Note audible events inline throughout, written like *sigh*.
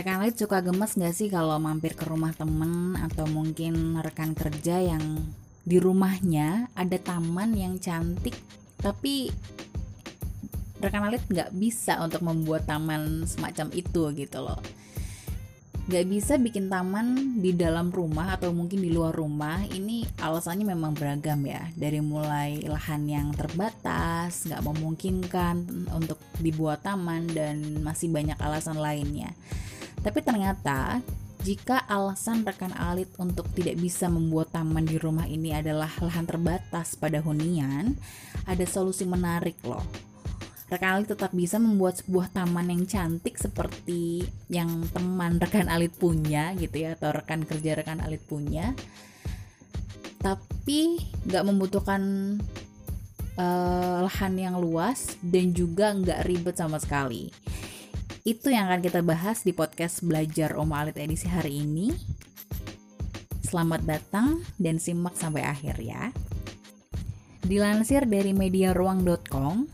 Rekan lain suka gemes gak sih kalau mampir ke rumah temen atau mungkin rekan kerja yang di rumahnya ada taman yang cantik tapi rekan alit nggak bisa untuk membuat taman semacam itu gitu loh. Nggak bisa bikin taman di dalam rumah atau mungkin di luar rumah ini alasannya memang beragam ya. Dari mulai lahan yang terbatas nggak memungkinkan untuk dibuat taman dan masih banyak alasan lainnya tapi ternyata jika alasan rekan Alit untuk tidak bisa membuat taman di rumah ini adalah lahan terbatas pada hunian, ada solusi menarik loh. Rekan Alit tetap bisa membuat sebuah taman yang cantik seperti yang teman rekan Alit punya gitu ya, atau rekan kerja rekan Alit punya. Tapi nggak membutuhkan uh, lahan yang luas dan juga nggak ribet sama sekali. Itu yang akan kita bahas di podcast Belajar Oma Alit edisi hari ini. Selamat datang dan simak sampai akhir ya. Dilansir dari mediaruang.com,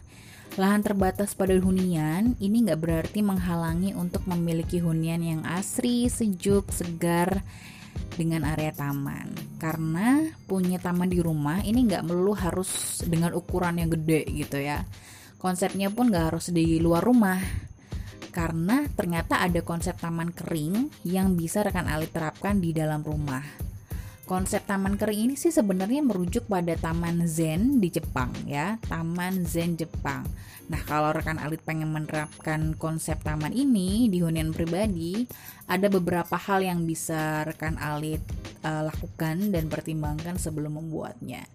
lahan terbatas pada hunian ini nggak berarti menghalangi untuk memiliki hunian yang asri, sejuk, segar, dengan area taman karena punya taman di rumah ini nggak melulu harus dengan ukuran yang gede gitu ya konsepnya pun nggak harus di luar rumah karena ternyata ada konsep taman kering yang bisa rekan Alit terapkan di dalam rumah. Konsep taman kering ini sih sebenarnya merujuk pada Taman Zen di Jepang ya, Taman Zen Jepang. Nah, kalau rekan Alit pengen menerapkan konsep taman ini di hunian pribadi, ada beberapa hal yang bisa rekan Alit uh, lakukan dan pertimbangkan sebelum membuatnya.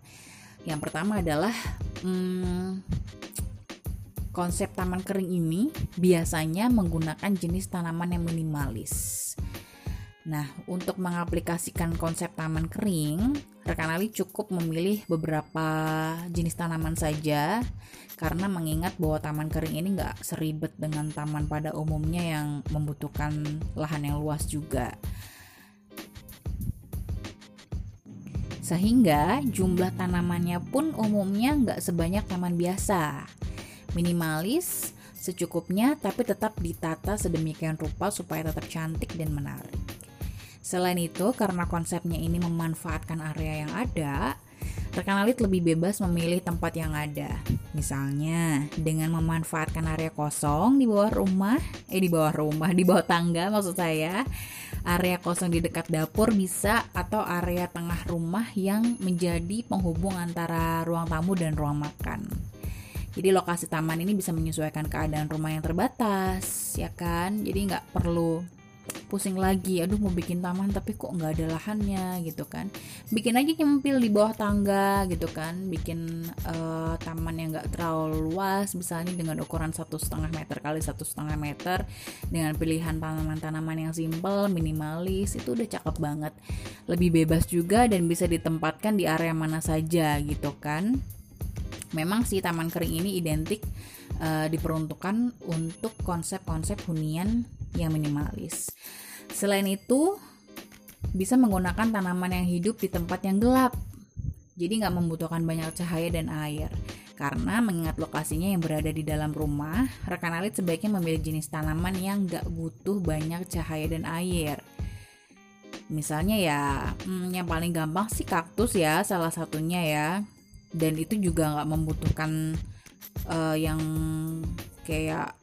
Yang pertama adalah hmm, Konsep taman kering ini biasanya menggunakan jenis tanaman yang minimalis. Nah, untuk mengaplikasikan konsep taman kering, rekan Ali cukup memilih beberapa jenis tanaman saja karena mengingat bahwa taman kering ini nggak seribet dengan taman pada umumnya yang membutuhkan lahan yang luas juga. Sehingga jumlah tanamannya pun umumnya nggak sebanyak taman biasa minimalis, secukupnya tapi tetap ditata sedemikian rupa supaya tetap cantik dan menarik. Selain itu, karena konsepnya ini memanfaatkan area yang ada, rekan alit lebih bebas memilih tempat yang ada. Misalnya, dengan memanfaatkan area kosong di bawah rumah, eh di bawah rumah, di bawah tangga maksud saya, area kosong di dekat dapur bisa atau area tengah rumah yang menjadi penghubung antara ruang tamu dan ruang makan. Jadi lokasi taman ini bisa menyesuaikan keadaan rumah yang terbatas, ya kan? Jadi nggak perlu pusing lagi, aduh mau bikin taman tapi kok nggak ada lahannya gitu kan? Bikin aja nyempil di bawah tangga gitu kan? Bikin uh, taman yang nggak terlalu luas, misalnya dengan ukuran satu setengah meter kali satu setengah meter, dengan pilihan tanaman-tanaman yang simple, minimalis, itu udah cakep banget. Lebih bebas juga dan bisa ditempatkan di area mana saja gitu kan? Memang sih taman kering ini identik uh, diperuntukkan untuk konsep-konsep hunian yang minimalis. Selain itu, bisa menggunakan tanaman yang hidup di tempat yang gelap. Jadi nggak membutuhkan banyak cahaya dan air. Karena mengingat lokasinya yang berada di dalam rumah, rekan alit sebaiknya memilih jenis tanaman yang nggak butuh banyak cahaya dan air. Misalnya ya, hmm, yang paling gampang sih kaktus ya, salah satunya ya dan itu juga nggak membutuhkan uh, yang kayak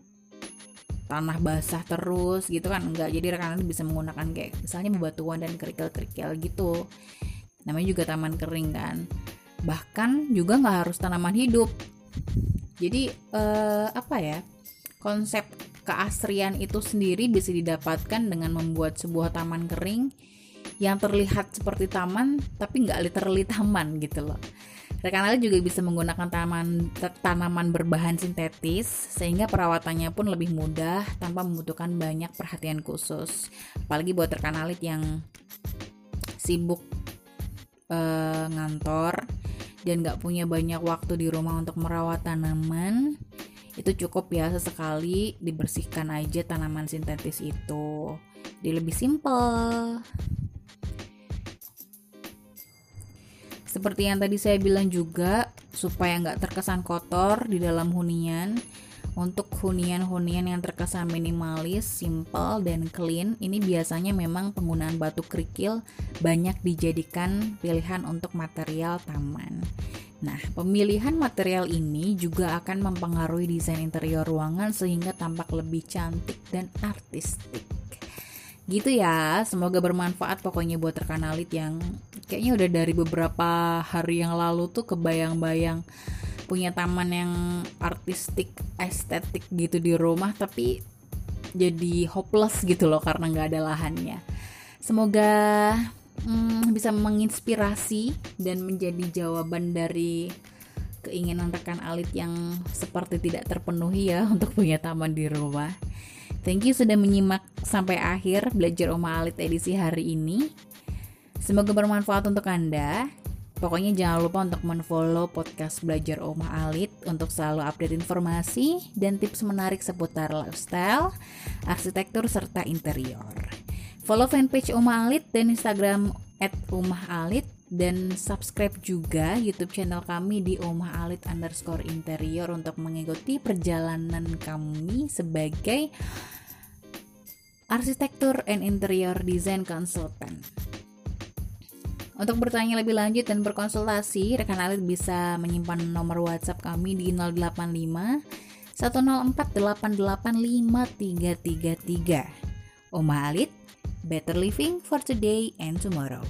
tanah basah terus gitu kan enggak jadi rekan bisa menggunakan kayak misalnya bebatuan dan kerikil-kerikil gitu. Namanya juga taman kering kan. Bahkan juga nggak harus tanaman hidup. Jadi uh, apa ya konsep keasrian itu sendiri bisa didapatkan dengan membuat sebuah taman kering yang terlihat seperti taman tapi nggak literally taman gitu loh Rekan alit juga bisa menggunakan tanaman tanaman berbahan sintetis sehingga perawatannya pun lebih mudah tanpa membutuhkan banyak perhatian khusus. Apalagi buat rekan alit yang sibuk uh, ngantor dan nggak punya banyak waktu di rumah untuk merawat tanaman, itu cukup ya sesekali dibersihkan aja tanaman sintetis itu. Dia lebih simple. Seperti yang tadi saya bilang juga, supaya nggak terkesan kotor di dalam hunian, Untuk hunian-hunian yang terkesan minimalis, simple, dan clean, ini biasanya memang penggunaan batu kerikil banyak dijadikan pilihan untuk material taman. Nah, pemilihan material ini juga akan mempengaruhi desain interior ruangan sehingga tampak lebih cantik dan artistik. Gitu ya, semoga bermanfaat pokoknya buat rekan alit yang kayaknya udah dari beberapa hari yang lalu tuh kebayang-bayang punya taman yang artistik estetik gitu di rumah tapi jadi hopeless gitu loh karena nggak ada lahannya semoga hmm, bisa menginspirasi dan menjadi jawaban dari keinginan rekan alit yang seperti tidak terpenuhi ya *laughs* untuk punya taman di rumah Thank you sudah menyimak sampai akhir belajar Oma Alit edisi hari ini. Semoga bermanfaat untuk Anda. Pokoknya jangan lupa untuk menfollow podcast Belajar Oma Alit untuk selalu update informasi dan tips menarik seputar lifestyle, arsitektur, serta interior. Follow fanpage Oma Alit dan Instagram at Alit dan subscribe juga YouTube channel kami di Oma Alit underscore interior untuk mengikuti perjalanan kami sebagai arsitektur and interior design consultant. Untuk bertanya lebih lanjut dan berkonsultasi, rekan Alit bisa menyimpan nomor WhatsApp kami di 085 104 885 333. Oma Alit, better living for today and tomorrow.